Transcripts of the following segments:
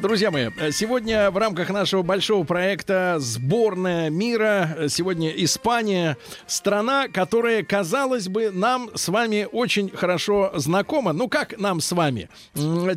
Друзья мои, сегодня в рамках нашего большого проекта «Сборная мира», сегодня Испания, страна, которая, казалось бы, нам с вами очень хорошо знакома. Ну, как нам с вами?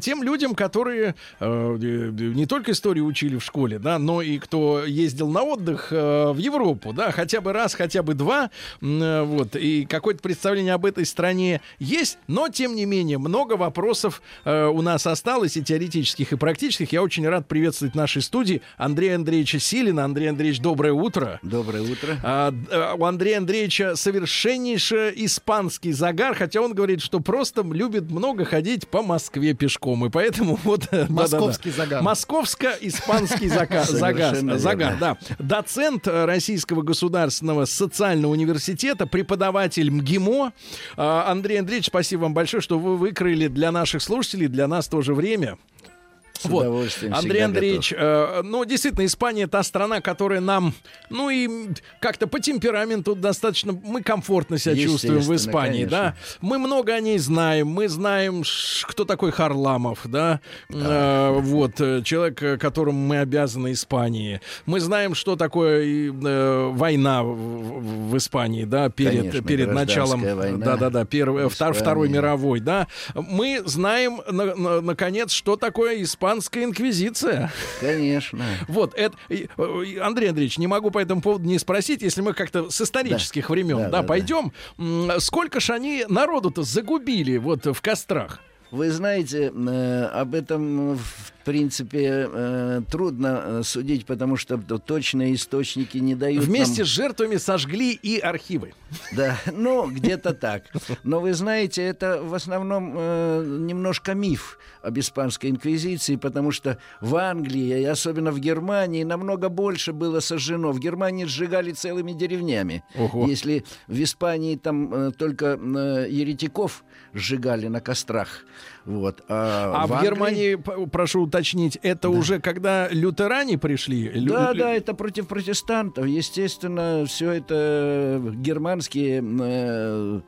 Тем людям, которые э, не только историю учили в школе, да, но и кто ездил на отдых э, в Европу, да, хотя бы раз, хотя бы два, э, вот, и какое-то представление об этой стране есть, но, тем не менее, много вопросов э, у нас осталось, и теоретических, и практических. Я очень рад приветствовать в нашей студии Андрея Андреевича Силина. Андрей Андреевич, доброе утро. Доброе утро. А, а, у Андрея Андреевича совершеннейший испанский загар, хотя он говорит, что просто любит много ходить по Москве пешком, и поэтому вот... э. Московский загар. Московско-испанский загар, загар, да. Доцент э, Российского государственного социального университета, преподаватель МГИМО. А, Андрей Андреевич, спасибо вам большое, что вы выкроили для наших слушателей, для нас тоже время. С удовольствием Андрей Андреевич, э, ну, действительно, Испания та страна, которая нам, ну, и как-то по темпераменту достаточно, мы комфортно себя чувствуем в Испании, да. конечно. Мы много о ней знаем, мы знаем, кто такой Харламов, да, Э, вот, э, человек, э, которому мы обязаны Испании. Мы знаем, что такое э, война в, в- Испании, да, перед, Конечно, перед началом, да-да-да, первой, Испании. Второй мировой, да. Мы знаем, на- на- наконец, что такое испанская инквизиция. Конечно. Вот, это, Андрей Андреевич, не могу по этому поводу не спросить, если мы как-то с исторических времен, да, Да, да, да. пойдем, м, сколько ж они народу-то загубили вот в кострах? Вы знаете, э, об этом, в принципе, э, трудно э, судить, потому что точные источники не дают Вместе нам... с жертвами сожгли и архивы. Да, ну, где-то так. Но вы знаете, это в основном э, немножко миф об испанской инквизиции, потому что в Англии, и особенно в Германии, намного больше было сожжено. В Германии сжигали целыми деревнями. Ого. Если в Испании там э, только э, еретиков сжигали на кострах, вот. А, в, Англии- Германии, прошу уточнить, это уже когда лютеране пришли? Лю- Да, да, это против протестантов. Естественно, все это германские э,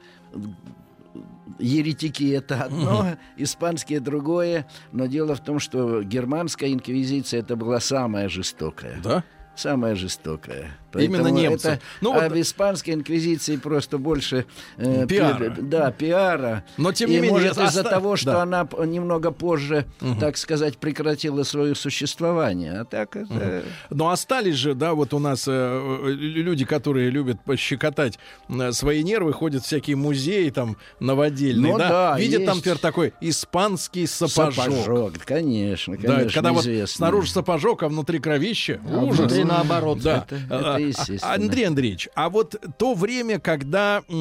еретики это одно, испанские другое. Но дело в том, что германская инквизиция это была самая жестокая. Да? Самая жестокая. Именно Поэтому немцы. Это, Ну а вот- в испанской инквизиции просто больше э, Пиара. пи- да, пиара. Но, тем И не менее, может оста- из-за того, что да. она немного позже, так сказать, прекратила свое существование. А так это... Но остались же, да, вот у нас э, люди, которые любят пощекотать э, свои нервы, ходят в всякие музеи там новодельные, Ну да, да, видят там, есть. например, такой испанский сапожок. Сапожок, конечно, конечно, Да, это когда вот известно. снаружи сапожок, а внутри кровище. А Ужас. внутри наоборот. Да. Это- А, это а, естественно. Андрей Андреевич, а вот то время, когда э,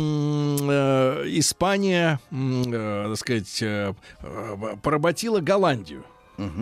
Испания, э, так сказать, э, поработила Голландию.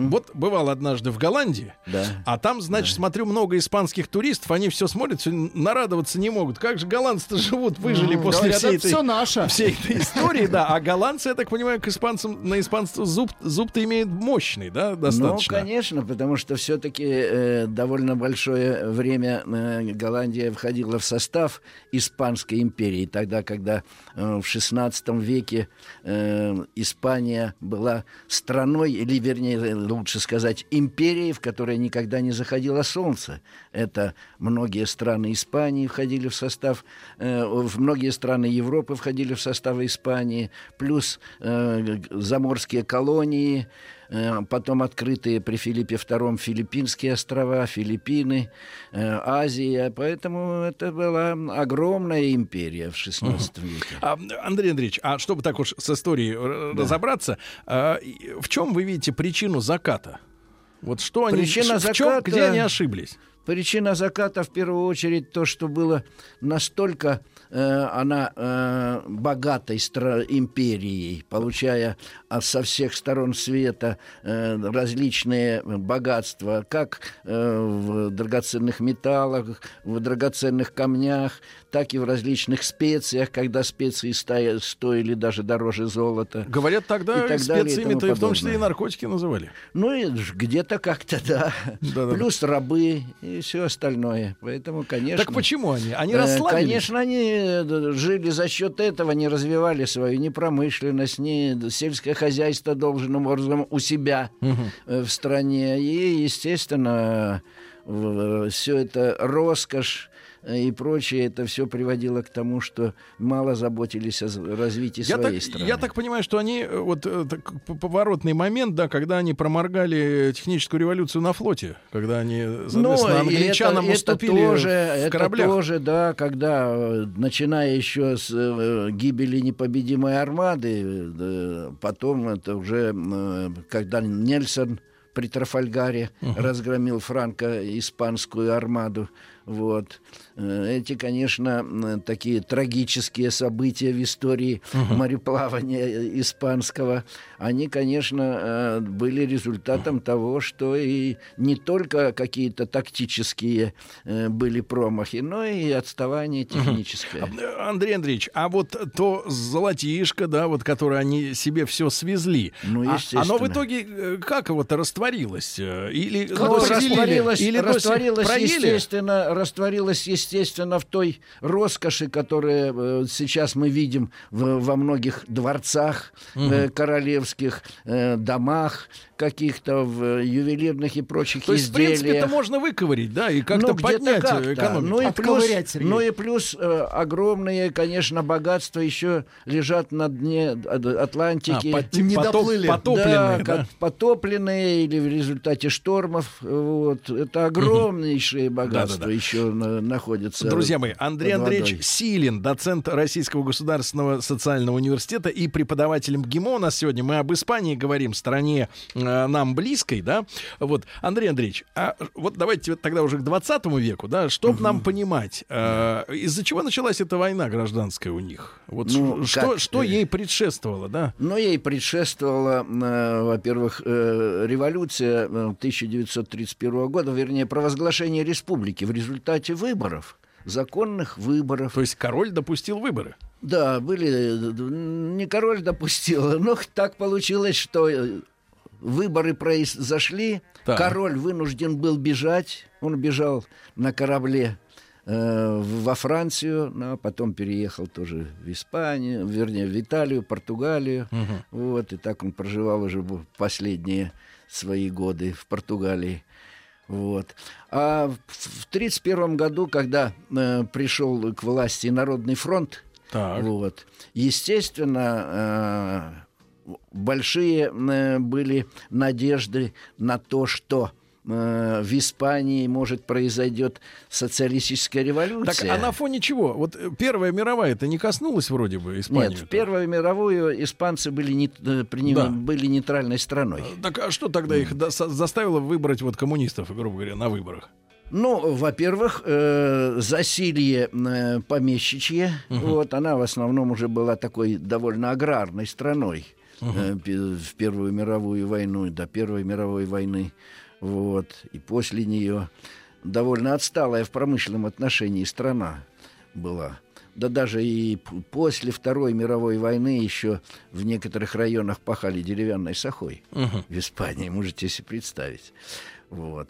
Вот бывал однажды в Голландии, Да. а там, значит, смотрю, много испанских туристов, они все смотрят, всё нарадоваться не могут. Как же голландцы живут, выжили Ну, после говорят, всей это этой, всё наше. всей этой истории, да. А голландцы, я так понимаю, к испанцам, на испанцев зуб, зуб-то имеет мощный, да, достаточно. Ну, конечно, потому что все-таки довольно большое время э, Голландия входила в состав Испанской империи, тогда, когда э, в XVI веке э, Испания была страной, или, вернее, лучше сказать, империей, в которой никогда не заходило солнце. Это многие страны Испании входили в состав, э, многие страны Европы входили в состав Испании, плюс э, заморские колонии, потом открытые при Филиппе II Филиппинские острова, Филиппины, э, Азия. Поэтому это была огромная империя в XVI веке. А, Андрей Андреевич, а чтобы так уж с историей р- разобраться, а, и в чем вы видите причину заката? Вот что они, Причина в чем, заката- где они ошиблись? Причина заката в первую очередь то, что было настолько э, она э, богатой стра- империей, получая а, со всех сторон света э, различные богатства, как э, в драгоценных металлах, в драгоценных камнях, так и в различных специях, когда специи стоили даже дороже золота. Говорят, тогда И так и специями-то тому и в том числе и наркотики называли. Ну и где-то как-то, да. Да-да-да. Плюс рабы и все остальное. Поэтому, конечно... Так почему они? Они Э, расслабились? Конечно, они э, жили за счет этого, не развивали свою ни промышленность, ни сельское хозяйство должным образом у себя э, в стране. И, естественно, все это роскошь и прочее, это все приводило к тому, что мало заботились о развитии Я своей так, страны. я так понимаю, что они э, вот э, так, поворотный момент, да, когда они проморгали техническую революцию на флоте, когда они, соответственно, Ну, англичанам это, уступили это тоже, в это кораблях. тоже, да, когда, э, начиная еще с э, гибели непобедимой армады, э, потом это уже, э, когда Нельсон при Трафальгаре разгромил франко-испанскую армаду, вот. Э, Эти, конечно, такие трагические события в истории мореплавания э, испанского, они, конечно, э, были результатом того, что и не только какие-то тактические были промахи, но и отставание техническое. Андрей Андреевич, а вот то золотишко, да, вот которое они себе все свезли, Ну, а- естественно. оно в итоге как его-то растворилось? Или Ну, растворилось, Или растворилось, естественно, растворилось, естественно, в той роскоши, которая э, сейчас мы видим в- во многих дворцах э, королевских, э, домах каких-то, в ювелирных и прочих То есть, в изделиях. принципе, это можно выковырить, да, и как-то Ну, поднять э, экономику. Ну и плюс, Сергей. ну и плюс э, огромные, конечно, богатства еще лежат на дне Атлантики. А, под- Не потоп- доплыли. потопленные, да, да? как потопленные или в результате штормов. Вот. Это огромнейшие богатства еще на- находятся. Друзья мои, Андрей Андреевич. Силин, доцент Российского государственного социального университета и преподаватель МГИМО. У нас сегодня мы об Испании говорим, стране э, нам близкой, да. Вот, Андрей Андреевич, а вот давайте тогда уже к 20 веку, да, чтобы нам понимать, э, из-за чего началась эта война гражданская у них? Вот Ну, что, как, что э, ей предшествовало, да? Но ей предшествовала, э, во-первых, э, революция э, 1931 года, вернее, провозглашение республики в результате выборов, законных выборов. То есть король допустил выборы. Да, были, э, не король допустил, но так получилось, что э, выборы произошли, Так. король вынужден был бежать, он бежал на корабле э, во Францию, а потом переехал тоже в Испанию, вернее, в Италию, Португалию, вот, и так он проживал уже последние свои годы в Португалии. Вот. А в 1931 году, когда э, пришел к власти Народный фронт, Так. вот, естественно, э, большие э, были надежды на то, что э, в Испании может произойдет социалистическая Так, революция. а на фоне чего? Вот э, Первая мировая это не коснулась вроде бы Испании? Нет, в Первую мировую испанцы были, не, при- Да. были нейтральной страной. Так а что тогда их до- заставило выбрать вот коммунистов, грубо говоря, на выборах? Ну, во-первых, э, засилье э, помещичье. Вот она в основном уже была такой довольно аграрной страной э, в Первую мировую войну до Первой мировой войны. Вот и после нее довольно отсталая в промышленном отношении страна была. Да даже и после Второй мировой войны еще в некоторых районах пахали деревянной сахой в Испании, можете себе представить. Вот.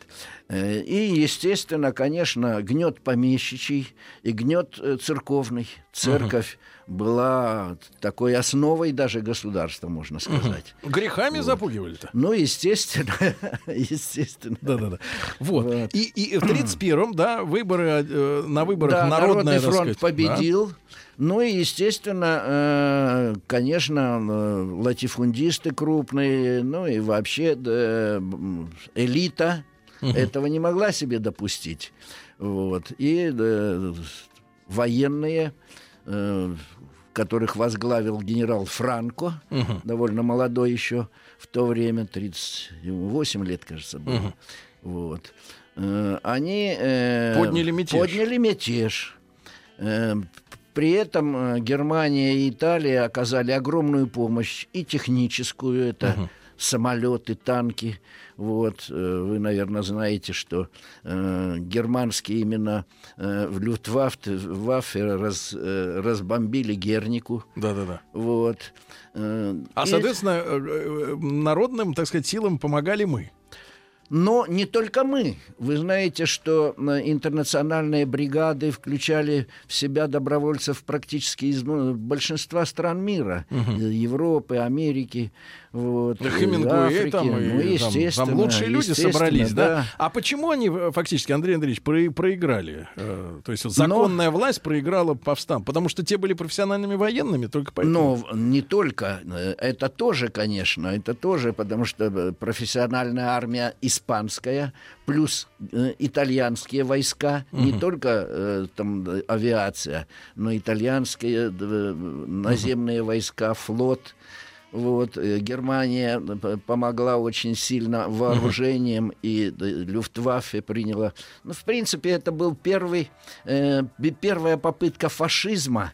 Э, И, естественно, конечно, гнет помещичий и гнет э, церковный. Церковь была такой основой даже государства, можно сказать. Грехами запугивали-то? Ну, естественно, естественно. Да-да-да. Вот. Вот. И, и в 31-м, да, выборы, э, на выборах Да, народная, Народный фронт сказать, победил. Ну и, естественно, э, конечно, э, латифундисты крупные, ну и вообще э, элита этого не могла себе допустить. Вот. И э, военные, э, которых возглавил генерал Франко, довольно молодой еще в то время, 38 лет, кажется, было. Вот. э, они э, Подняли мятеж. Подняли мятеж. Э, При этом Германия и Италия оказали огромную помощь и техническую, это самолеты, танки. Вот э, вы, наверное, знаете, что э, германские именно э, в Люфтваффе Ваффе раз, э, разбомбили Гернику. Да-да-да. Вот. Э, А, и- соответственно, э, э, народным, так сказать, силам помогали мы. Но не только мы. Вы знаете, что интернациональные бригады включали в себя добровольцев практически из ну, большинства стран мира. Э, Европы, Америки. Вот, Да, э, Хемингуэй Африки. там, и ну, там- естественно. там, лучшие люди собрались, да? А почему они э, фактически, Андрей Андреевич, про- проиграли? Э, То есть законная власть проиграла повстан, потому что те были профессиональными военными, только поэтому. Но не только, это тоже, конечно, это тоже, потому что профессиональная армия испанская, плюс э, итальянские войска, не только э, там э, авиация, но итальянские э, наземные войска, флот. Вот, э, Германия э, помогла очень сильно вооружением, и э, Люфтваффе приняла. Ну, в принципе, это был первый, э, первая попытка фашизма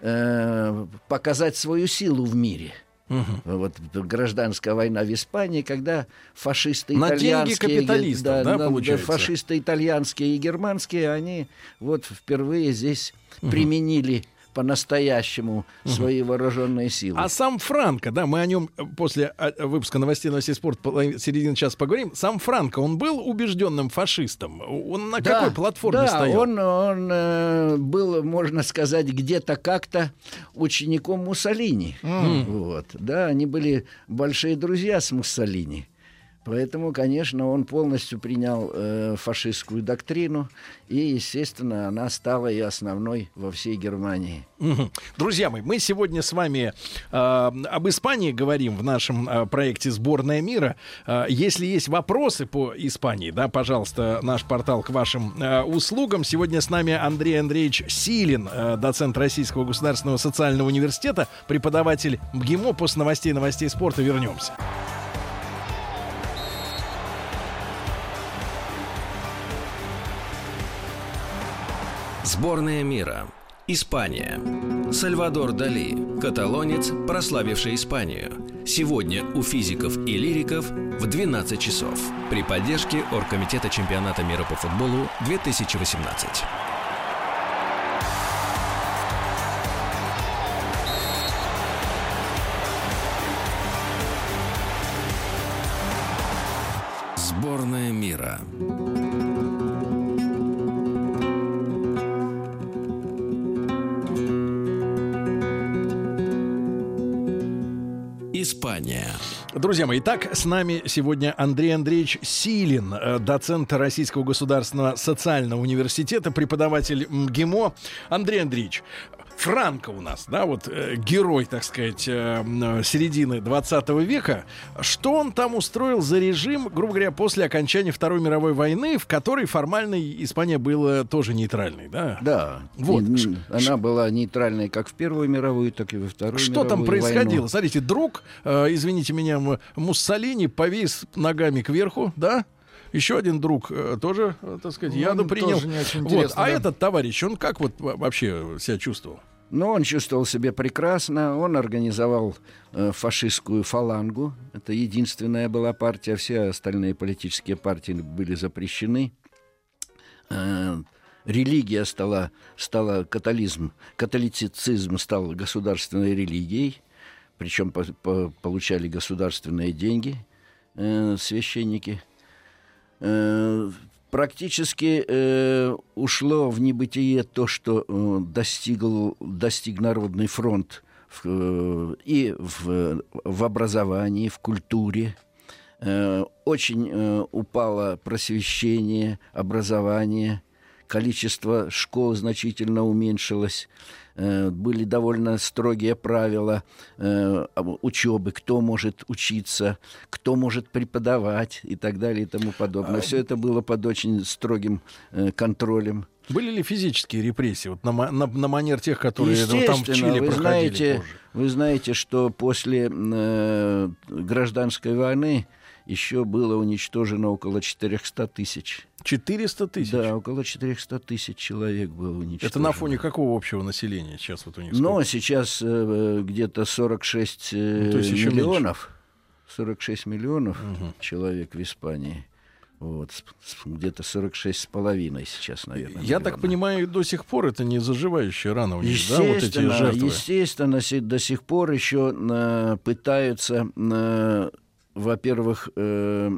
э, показать свою силу в мире. Вот гражданская война в Испании, когда фашисты На деньги итальянские, капиталистов, да, на- получается? фашисты итальянские и германские, они вот впервые здесь применили по-настоящему свои вооруженные силы. А сам Франко, да, мы о нем э, после э, выпуска новостей новостей спорт середины часа поговорим. Сам Франко, он был убежденным фашистом. Он на Да, какой платформе да, стоял? он, он э, был, можно сказать, где-то как-то учеником Муссолини. Вот, да, они были большие друзья с Муссолини. Поэтому, конечно, он полностью принял э, фашистскую доктрину, и, естественно, она стала и основной во всей Германии. Друзья мои, мы сегодня с вами э, об Испании говорим в нашем э, проекте «Сборная мира». Э, если есть вопросы по Испании, да, пожалуйста, наш портал к вашим э, услугам. Сегодня с нами Андрей Андреевич Силин, э, доцент Российского государственного социального университета, преподаватель МГИМО. После новостей новостей спорта вернемся. Сборная мира. Испания. Сальвадор Дали, каталонец, прославивший Испанию. Сегодня у физиков и лириков в 12 часов при поддержке Оргкомитета чемпионата мира по футболу 2018. Друзья мои, итак, с нами сегодня Андрей Андреевич Силин, э, доцент Российского государственного социального университета, преподаватель МГИМО. Андрей Андреевич, Франко у нас, да, вот э, герой, так сказать, э, э, середины 20 века. Что он там устроил за режим, грубо говоря, после окончания Второй мировой войны, в которой формально Испания была тоже нейтральной, да? Да, Вот. и, она была нейтральной как в Первую мировую, так и во Вторую Что там мировую происходило? войну. Смотрите, друг, э, извините меня, Муссолини повис ногами кверху, да? Еще один друг э, тоже, э, так сказать, Ну, яду принял. тоже не очень вот. А да. этот товарищ, он как вот во- вообще себя чувствовал? Но он чувствовал себя прекрасно. Он организовал э, фашистскую фалангу. Это единственная была партия. Все остальные политические партии были запрещены. Э, религия стала, стала католизм, католицизм стал государственной религией. Причем по- по- получали государственные деньги э, священники. Э, практически э, ушло в небытие то, что э, достигл, достиг Народный фронт в, э, и в, в образовании, в культуре. Э, очень э, упало просвещение, образование, количество школ значительно уменьшилось. Э, Были довольно строгие правила э, учебы, кто может учиться, кто может преподавать и так далее и тому подобное. Все это было под очень строгим э, контролем. Были ли физические репрессии вот на, на- на манер тех, которые ну, там в Чили вы знаете, позже? вы знаете, что после э, гражданской войны еще было уничтожено около 400 тысяч 400 тысяч? Да, около 400 тысяч человек было уничтожено. Это на фоне какого общего населения сейчас вот у них? Но ну, сейчас э, где-то 46 э, ну, миллионов. 46 миллионов угу. человек в Испании. Вот, где-то 46 с половиной сейчас, наверное. Я миллиона. так понимаю, до сих пор это не заживающая рана у них, да, вот эти жертвы? Естественно, до сих пор еще э, пытаются, э, во-первых, э,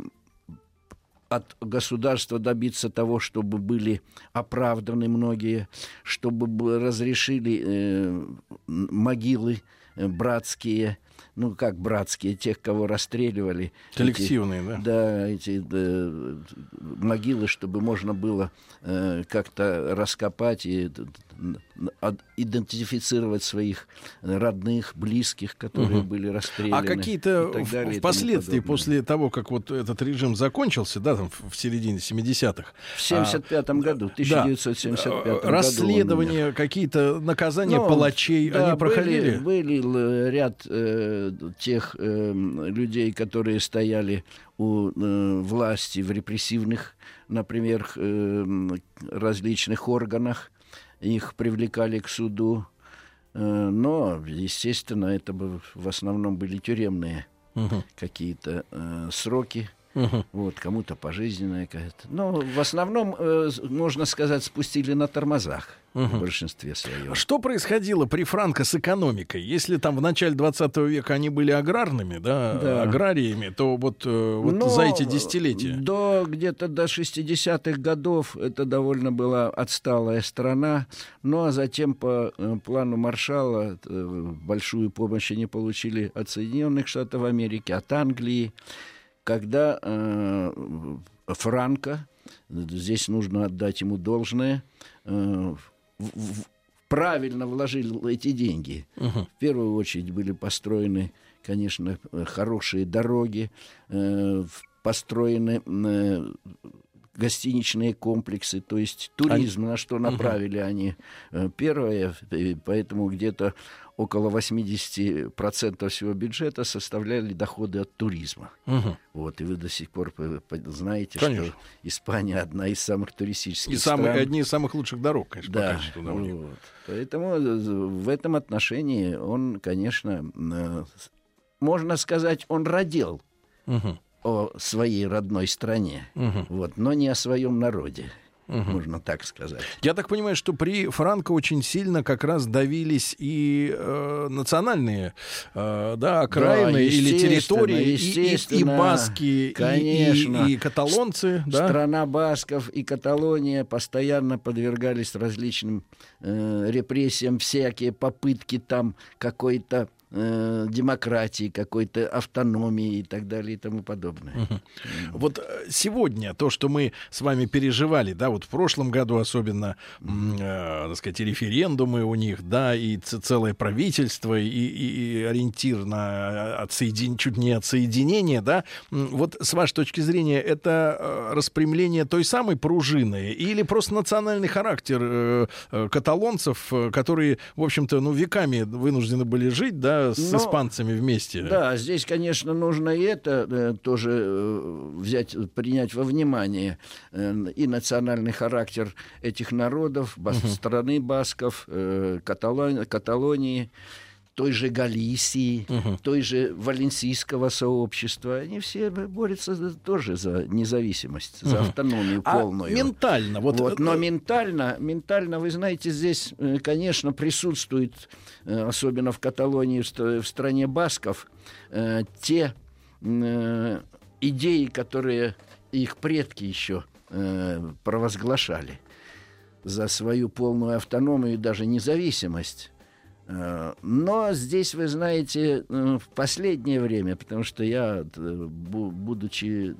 от государства добиться того, чтобы были оправданы многие, чтобы разрешили э, могилы э, братские, ну как братские, тех, кого расстреливали. Коллективные, эти, да? Да, эти да, могилы, чтобы можно было э, как-то раскопать и идентифицировать своих родных, близких, которые угу. были расстреляны. А какие-то впоследствии, после того, как вот этот режим закончился, да, там в середине 70-х. В 75-м а, году, 1975 да, году. Расследования, какие-то наказания ну, палачей, да, они проходили? Были, были ряд э, тех э, людей, которые стояли у э, власти в репрессивных, например, э, различных органах, их привлекали к суду, э, но, естественно, это в основном были тюремные угу. какие-то э, сроки. Угу. Вот, кому-то пожизненная какая-то. Но в основном, э, можно сказать, спустили на тормозах угу. в большинстве своем. Что происходило при Франко с экономикой? Если там в начале 20 века они были аграрными, да, да. аграриями, то вот, э, вот Но за эти десятилетия... До где-то до 60-х годов это довольно была отсталая страна. Ну а затем по э, плану Маршала э, большую помощь они получили от Соединенных Штатов Америки, от Англии когда э, Франко, здесь нужно отдать ему должное, э, в, в, правильно вложил эти деньги. Угу. В первую очередь были построены, конечно, хорошие дороги, э, построены э, гостиничные комплексы, то есть туризм, они... на что направили угу. они э, первое, поэтому где-то около 80% всего бюджета составляли доходы от туризма. Угу. Вот, и вы до сих пор знаете, конечно. что Испания одна из самых туристических и стран. И одни из самых лучших дорог, конечно, да, по качеству вот. Поэтому э, в этом отношении он, конечно, э, можно сказать, он родил угу. о своей родной стране, угу. вот, но не о своем народе угу. можно так сказать. Я так понимаю, что при Франко очень сильно как раз давились и э, национальные э, да, окраины да, или территории, и, и, и баски, конечно. И, и, и каталонцы. Да? Страна басков и Каталония постоянно подвергались различным э, репрессиям, всякие попытки там какой-то э, демократии, какой-то автономии и так далее и тому подобное. Угу. Вот э, сегодня то, что мы с вами переживали, да, вот в прошлом году особенно, э, так сказать, референдумы у них, да, и целое правительство, и, и, и ориентир на отсоедин... чуть не отсоединение, да, вот с вашей точки зрения это э, распрямление той самой пружины или просто национальный характер э, э каталонцев, которые, в общем-то, ну, веками вынуждены были жить, да, с Но, испанцами вместе. Да, здесь, конечно, нужно и это э, тоже э, взять, принять во внимание э, и национальный характер этих народов, бас, угу. страны басков, Каталон, Каталонии той же Галисии, угу. той же валенсийского сообщества. Они все борются тоже за независимость, угу. за автономию а полную. ментально? Вот... Вот, но ментально, ментально, вы знаете, здесь, э, конечно, присутствует, э, особенно в Каталонии, в стране басков, э, те идеи, которые их предки еще провозглашали за свою полную автономию и даже независимость. Э, но здесь, вы знаете, э, в последнее время, потому что я, э, будучи,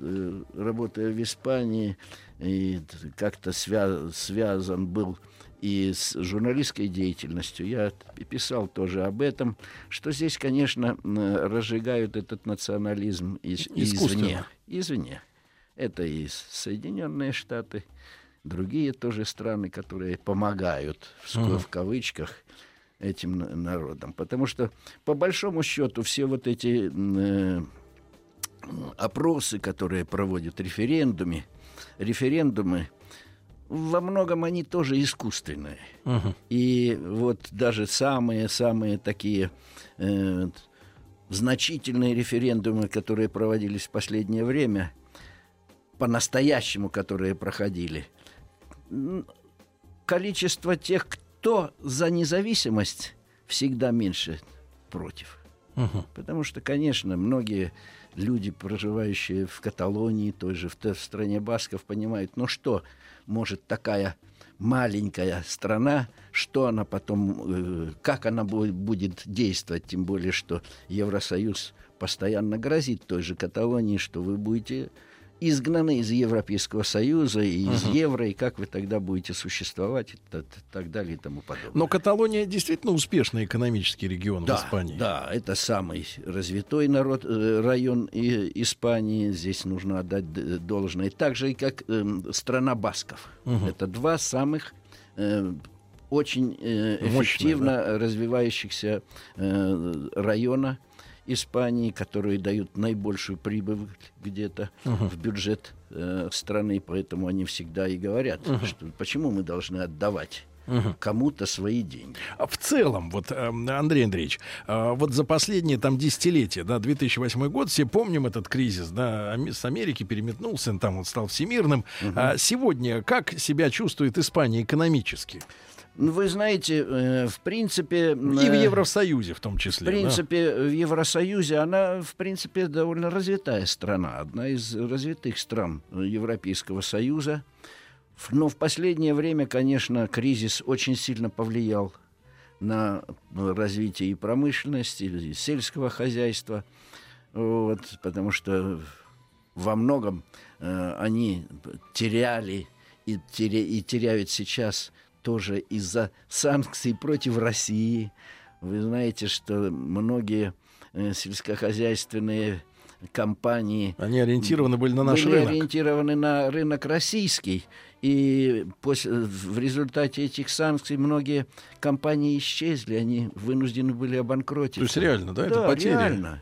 работая в Испании, и как-то свя- связан был и с журналистской деятельностью, я писал тоже об этом, что здесь, конечно, разжигают этот национализм из- извне. Извне. Это и Соединенные Штаты, другие тоже страны, которые помогают, в, uh-huh. в кавычках, этим народом. Потому что, по большому счету, все вот эти э, опросы, которые проводят референдуме, референдумы, во многом они тоже искусственные. Мгм. И вот даже самые-самые такие э, значительные референдумы, которые проводились в последнее время, по-настоящему, которые проходили, количество тех, кто за независимость, всегда меньше против. Мгм. Потому что, конечно, многие люди, проживающие в Каталонии, той же в, в стране Басков, понимают, ну что может такая маленькая страна, что она потом, э, как она бу- будет действовать, тем более, что Евросоюз постоянно грозит той же Каталонии, что вы будете изгнаны из Европейского Союза и из евро, и как вы тогда будете существовать, и так далее и тому подобное. Но Каталония действительно успешный экономический регион в Испании. Да, это самый развитой народ, э, район Испании. Здесь нужно отдать должное. Так же, и как эм, страна Басков. Это два самых э, очень э, эффективно развивающихся э, района Испании, которые дают наибольшую прибыль где-то в бюджет э, страны, поэтому они всегда и говорят, что почему мы должны отдавать кому-то свои деньги. А в целом, вот, эм, Андрей Андреевич, э, вот за последние там десятилетия, да, 2008 год, все помним этот кризис, да, с Америки переметнулся, он там он стал всемирным. А сегодня как себя чувствует Испания экономически? Ну, Вы знаете, э, в принципе... И в э, Евросоюзе в том В числе. да? принципе, в Евросоюзе она, в принципе, довольно развитая страна, одна из развитых стран Европейского Союза. Но в последнее время, конечно, кризис очень сильно повлиял на развитие и промышленности, и сельского хозяйства, вот, потому что во многом э, они теряли и, теря- и теряют сейчас тоже из-за санкций против России. Вы знаете, что многие э, сельскохозяйственные компании Они ориентированы были на наш были рынок. ориентированы на рынок российский. И после, в результате этих санкций многие компании исчезли, они вынуждены были обанкротиться. То есть реально, да, это Да, потери? реально.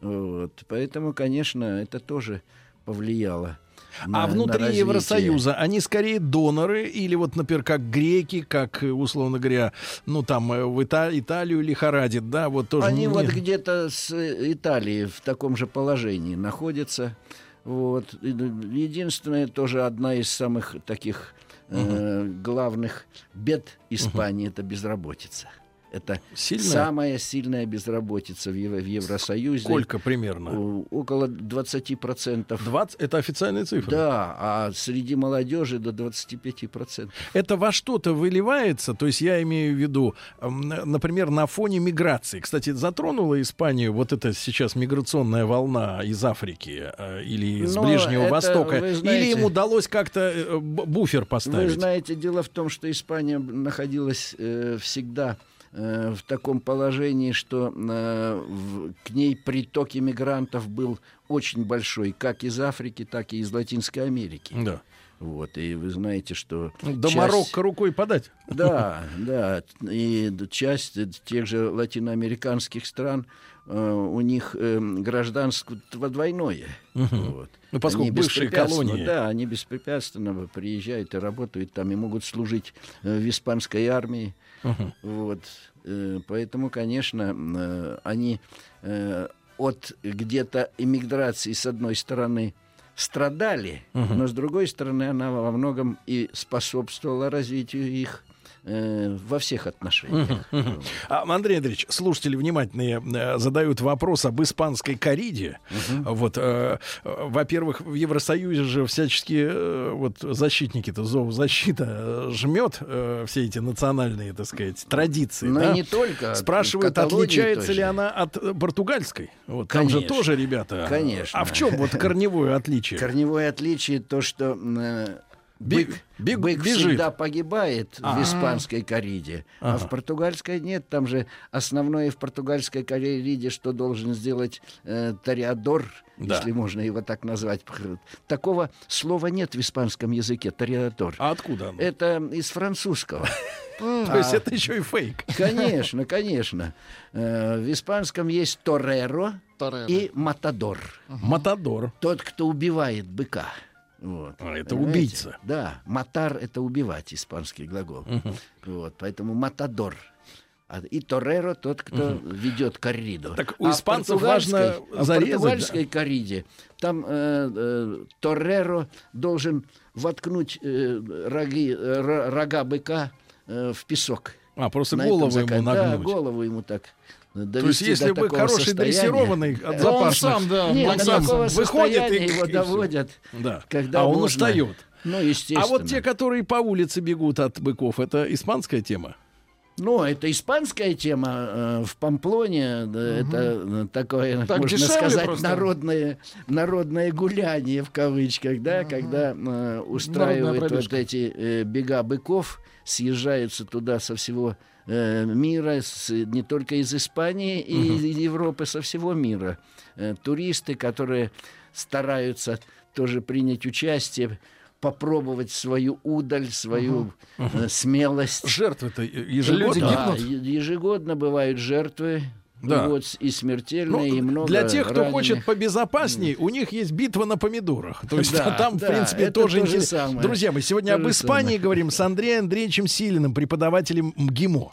Вот. Поэтому, конечно, это тоже повлияло. На- а на внутри развитие. Евросоюза они скорее доноры или вот, например, как греки, как, э, условно говоря, ну там э, в Ита- Италию лихорадит, да, вот тоже Они не- вот где-то с э, Италии в таком же положении находятся. Вот. Единственное, тоже одна из самых таких э, главных бед Испании это безработица. Это Сильная? самая сильная безработица в, Ево- в Евросоюзе. Сколько примерно? О, Около 20%. 20? Это официальные цифры? Да, а среди молодежи до 25%. Это во что-то выливается, то есть я имею в виду, например, на фоне миграции. Кстати, затронула Испанию вот эта сейчас миграционная волна из Африки э, или из Но Ближнего это, Востока, вы знаете- или им удалось как-то э, буфер Вы поставить? знаете, дело в том, что Испания находилась э, всегда в таком положении, что э, к ней приток иммигрантов был очень большой, как из Африки, так и из Латинской Америки. Да. Вот, и вы знаете, что... Ну, До часть- Марокко рукой подать. Да, да, и часть э, тех же латиноамериканских стран, э, у них э, гражданство двойное. Вот. Ну, поскольку Они бывшие колонии. Да, они беспрепятственно приезжают и работают там, и могут служить э, в испанской армии. Вот. Э, Поэтому, конечно, э, они э, от где-то иммиграции, с одной стороны, страдали, но с другой стороны, она во многом и способствовала развитию их э, во всех отношениях. А, Андрей Андреевич, слушатели внимательные э, задают вопрос об испанской кориде. Вот, э, во-первых, в Евросоюзе же всячески э, вот защитники-то зоозащита э, жмет э, все эти национальные, так сказать, традиции. Но да? и не только. Спрашивают, Каталонии отличается тоже. ли она от португальской? Вот там же Конечно. тоже, ребята. Конечно. А в чем вот корневое отличие? Корневое отличие то, что э, Бег- бык, бег бык бежит. всегда погибает А. в испанской кориде, а в португальской нет. Там же основное в португальской кориде, что должен сделать э, ториадор, Да. если можно его так назвать. Такого слова нет в испанском языке, ториадор. А откуда оно? Это из французского. То есть это еще и фейк. Конечно, конечно. Э, В испанском есть Тореро. и матадор. Матадор. Тот, кто убивает быка. Вот, А, это понимаете? убийца. Да, матар это убивать, испанский глагол. Вот, поэтому матадор. А- И тореро тот, кто ведет корриду. Так у А в испанцев важно а в зарезать, португальской корриде там э, э, тореро должен воткнуть э, роги, э, ро- рога быка э, в песок. А, просто На голову ему закат- Да, нагнуть. голову ему так. То есть, если бы хороший дрессированный от Он запашных, сам, да, Нет, он сам выходит и- его и доводят, да. когда а он можно. устает. Ну, естественно. А вот те, которые по улице бегут от быков, это испанская тема? Ну, это испанская тема э, в Памплоне. да, Это э, такое, Так можно сказать, просто. народное, народное гуляние в кавычках, да, когда э, устраивают вот эти э, бега быков, съезжаются туда со всего мира, с- не только из Испании и из Европы, со всего мира. Э, туристы, которые стараются тоже принять участие, попробовать свою удаль, свою э, смелость. Жертвы-то ежегодно. Люди Да, гибнут? ежегодно бывают жертвы. Да. Вот, и Ну, смертельные, и много для тех, кто раненых. хочет побезопасней, у них есть битва на помидорах. То есть Да, там, в да, принципе, это тоже то интересно. Друзья, мы сегодня То об Испании самое. говорим с Андреем Андреевичем Силиным, преподавателем МГИМО.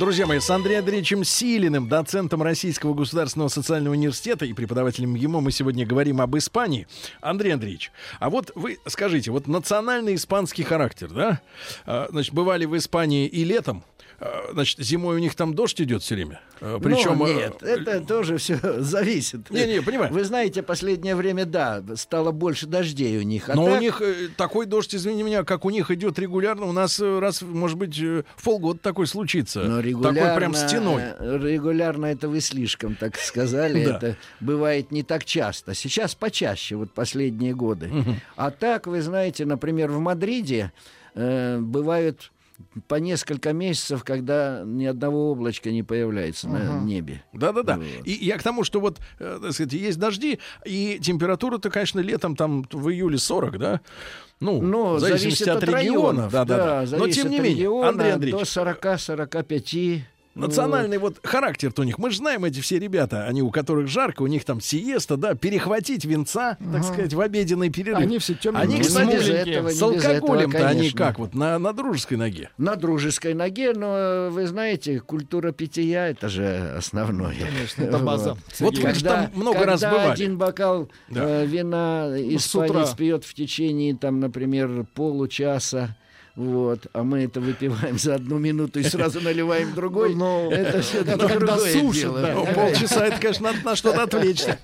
Друзья мои, с Андреем Андреевичем Силиным, доцентом Российского государственного социального университета и преподавателем МГИМО, мы сегодня говорим об Испании. Андрей Андреевич, а вот вы скажите, вот национальный испанский характер, да? А, Значит, бывали в Испании и летом, Значит, зимой у них там дождь идет все время. А, Причем... Ну, э, нет, это тоже все зависит. Не-не, понимаю. Вы знаете, последнее время, да, стало больше дождей у них. А Но у так- них э, такой дождь, извини меня, как у них идет регулярно, у нас э, раз, может быть, э, в полгода такой случится. Но такой прям стеной. э, Регулярно это вы слишком так сказали. Да. Это бывает не так часто. Сейчас почаще, вот последние годы. А так, вы знаете, например, в Мадриде э, бывают по несколько месяцев, когда ни одного облачка не появляется на небе. Да-да-да. Вот. И я к тому, что вот, э, так сказать, есть дожди, и температура-то, конечно, летом там в июле 40, да? Ну, Ну, в зависимости зависит от, региона. районов. Да-да-да. Но зависит тем не от менее, региона Андрей До Андреевич, 40-45. Национальный вот характер-то у них, мы же знаем эти все ребята, они у которых жарко, у них там сиеста, да, перехватить винца, так сказать, в обеденный перерыв. Они все темные, Они, Ну, кстати, смугленькие. этого, с алкоголем-то они как, вот на, на дружеской ноге. На дружеской ноге, но вы знаете, культура питья это же основное. Конечно, это база. Вот вы же там много когда раз бывали. один бокал Да. э, вина утра. испанец пьет в течение, там, например, получаса, вот, а мы это выпиваем за одну минуту и сразу наливаем другой, Ну, это все это когда сушат, дело. да. Ну, полчаса это, конечно, надо на что-то отвлечься.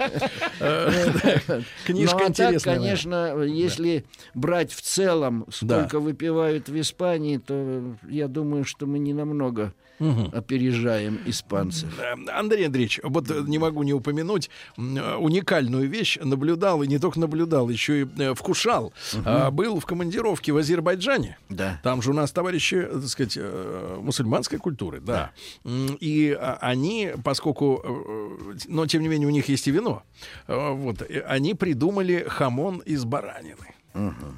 Книжка ну, а так, конечно, если брать в целом, сколько выпивают в Испании, то я думаю, что мы не намного опережаем испанцев. Андрей Андреевич, вот э, не могу не упомянуть э, уникальную вещь. Наблюдал, и не только наблюдал, еще и э, вкушал. А, Был в командировке в Азербайджане. Да. Там же у нас товарищи, э, так сказать, э, мусульманской культуры, да. М, И а, они, поскольку, э, но тем не менее у них есть и вино, вот, они придумали хамон из баранины.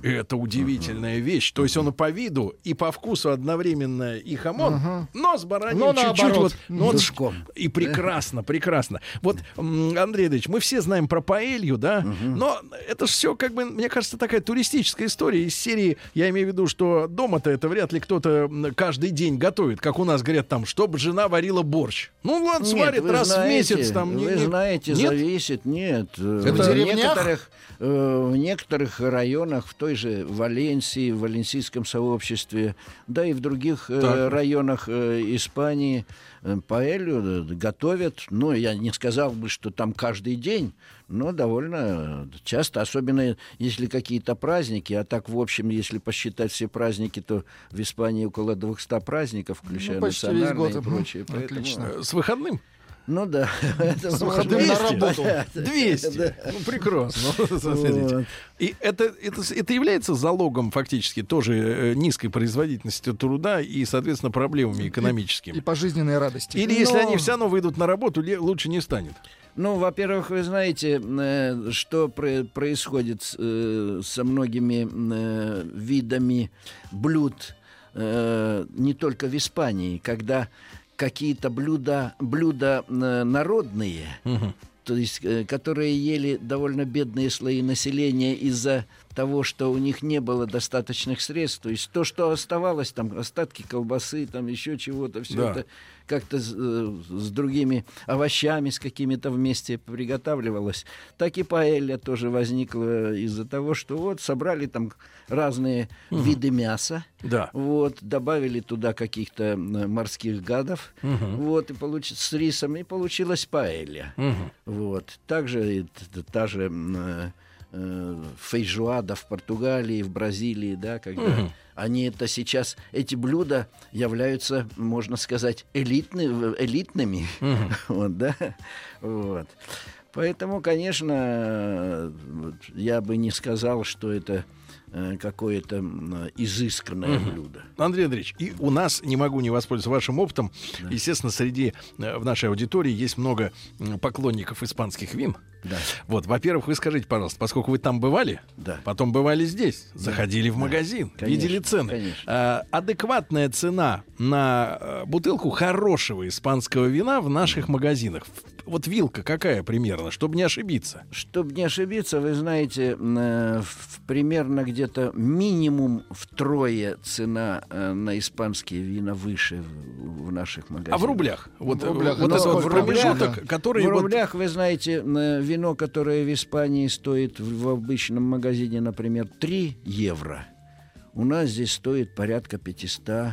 И Это удивительная вещь. То есть он по виду и по вкусу одновременно и хамон, но с бараниной Но чуть-чуть вот, вот Душком. и прекрасно, прекрасно. Вот, Андрей Андреевич, мы все знаем про паэлью, да, но это же все, как бы, мне кажется, такая туристическая история из серии, я имею в виду, что дома-то это вряд ли кто-то каждый день готовит, как у нас говорят там, чтобы жена варила борщ. Ну, ладно, Нет, сварит раз знаете, в месяц там. не- Вы не- знаете, Нет? зависит. Нет. Это в, в деревнях? некоторых, э, в некоторых районах, в той же Валенсии, в валенсийском сообществе, да и в других э, Так. районах э, Испании э, паэлью готовят. Ну, я не сказал бы, что там каждый день, но довольно часто, особенно если какие-то праздники. А так, в общем, если посчитать все праздники, то в Испании около 200 праздников, включая Ну, почти весь национальные год. и прочее. Отлично. С выходным? Ну да. Это С можно выходным на понять. работу. Понятно. 200. Да. Ну, прекрасно. Вот. И это, это, это является залогом фактически тоже э, низкой производительности труда и, соответственно, проблемами И экономическими. пожизненной радости. Или если они все равно выйдут на работу, лучше не станет. Ну, во-первых, вы знаете, э, что про- происходит э, со многими видами блюд не только в Испании, когда какие-то блюда, блюда э, народные, то есть, э, которые ели довольно бедные слои населения из-за того, что у них не было достаточных средств. То есть то, что оставалось, там остатки колбасы, там еще чего-то, все Да. это как-то с, э, с другими овощами, с какими-то вместе приготавливалось. Так и паэлья тоже возникла из-за того, что вот собрали там разные виды мяса, Да. вот, добавили туда каких-то морских гадов, вот, и получ... с рисом, и получилась паэлья. Мгм. Вот. Также та же м, э, фейжуада в Португалии, в Бразилии, да, когда они это сейчас, эти блюда являются, можно сказать, элитны, элитными, вот, да, вот. Поэтому, конечно, э, я бы не сказал, что это какое-то м, изысканное блюдо. Андрей Андреевич, и у нас, не могу не воспользоваться вашим опытом, естественно, среди, э, в нашей аудитории есть много поклонников испанских вин. Да. Вот, во-первых, вы скажите, пожалуйста, поскольку вы там бывали, Да. потом бывали здесь, заходили в магазин, Конечно, видели цены. конечно. А, адекватная цена на э, бутылку хорошего испанского вина в наших магазинах. Вот вилка какая примерно, чтобы не ошибиться? Чтобы не ошибиться, вы знаете, э, примерно где-то минимум втрое цена э, на испанские вина выше в, в наших магазинах. А в рублях? Вот, В рублях. вот это вот в рублях, да. который в вот- рублях, вы знаете, э, вино, которое в Испании стоит в, в обычном магазине, например, 3 евро, у нас здесь стоит порядка 500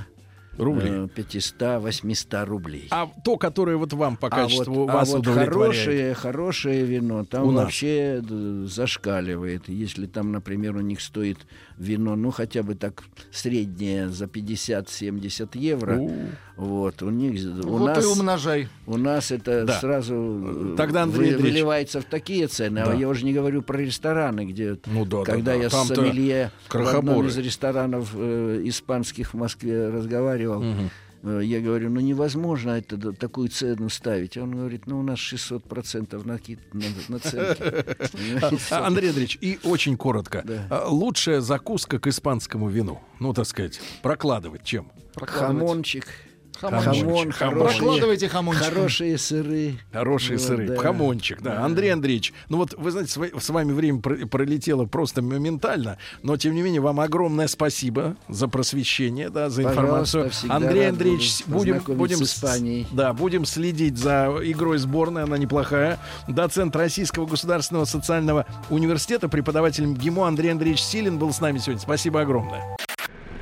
рублей. э, 500-800 рублей. А то, которое вот вам по А качеству вот, вас а вот удовлетворяет. хорошее, хорошее вино там У нас. вообще д- зашкаливает. Если там, например, у них стоит вино, ну хотя бы так среднее за 50-70 евро, У. вот у них, у вот нас, и умножай. у нас это Да. сразу э, Тогда, Андрей вы- выливается в такие цены. Да. А я уже не говорю про рестораны, где Ну да, да, когда да. я Там-то с сомелье в одном из ресторанов э, испанских в Москве разговаривал, э, я говорю, ну невозможно это такую цену ставить. Он говорит, ну у нас 600% накид на, наценки. А, Андрей Андреевич, и очень коротко. А, Лучшая закуска к испанскому вину. Ну, так сказать, прокладывать чем? Прокладывать. Хамончик. Хамончик. Хамон, Хамончик. хорошие, Прокладывайте хорошие сыры. Хорошие Вот, сыры, да. хамончик, да. Андрей Андреевич, ну вот вы знаете, с ва- с вами время про- пролетело просто моментально, но тем не менее вам огромное спасибо за просвещение, да, за информацию. Андрей Андреевич, будем, будем с да, будем следить за игрой сборной, она неплохая. Доцент Российского государственного социального университета, преподаватель МГИМО Андрей Андреевич Силин был с нами сегодня. Спасибо огромное.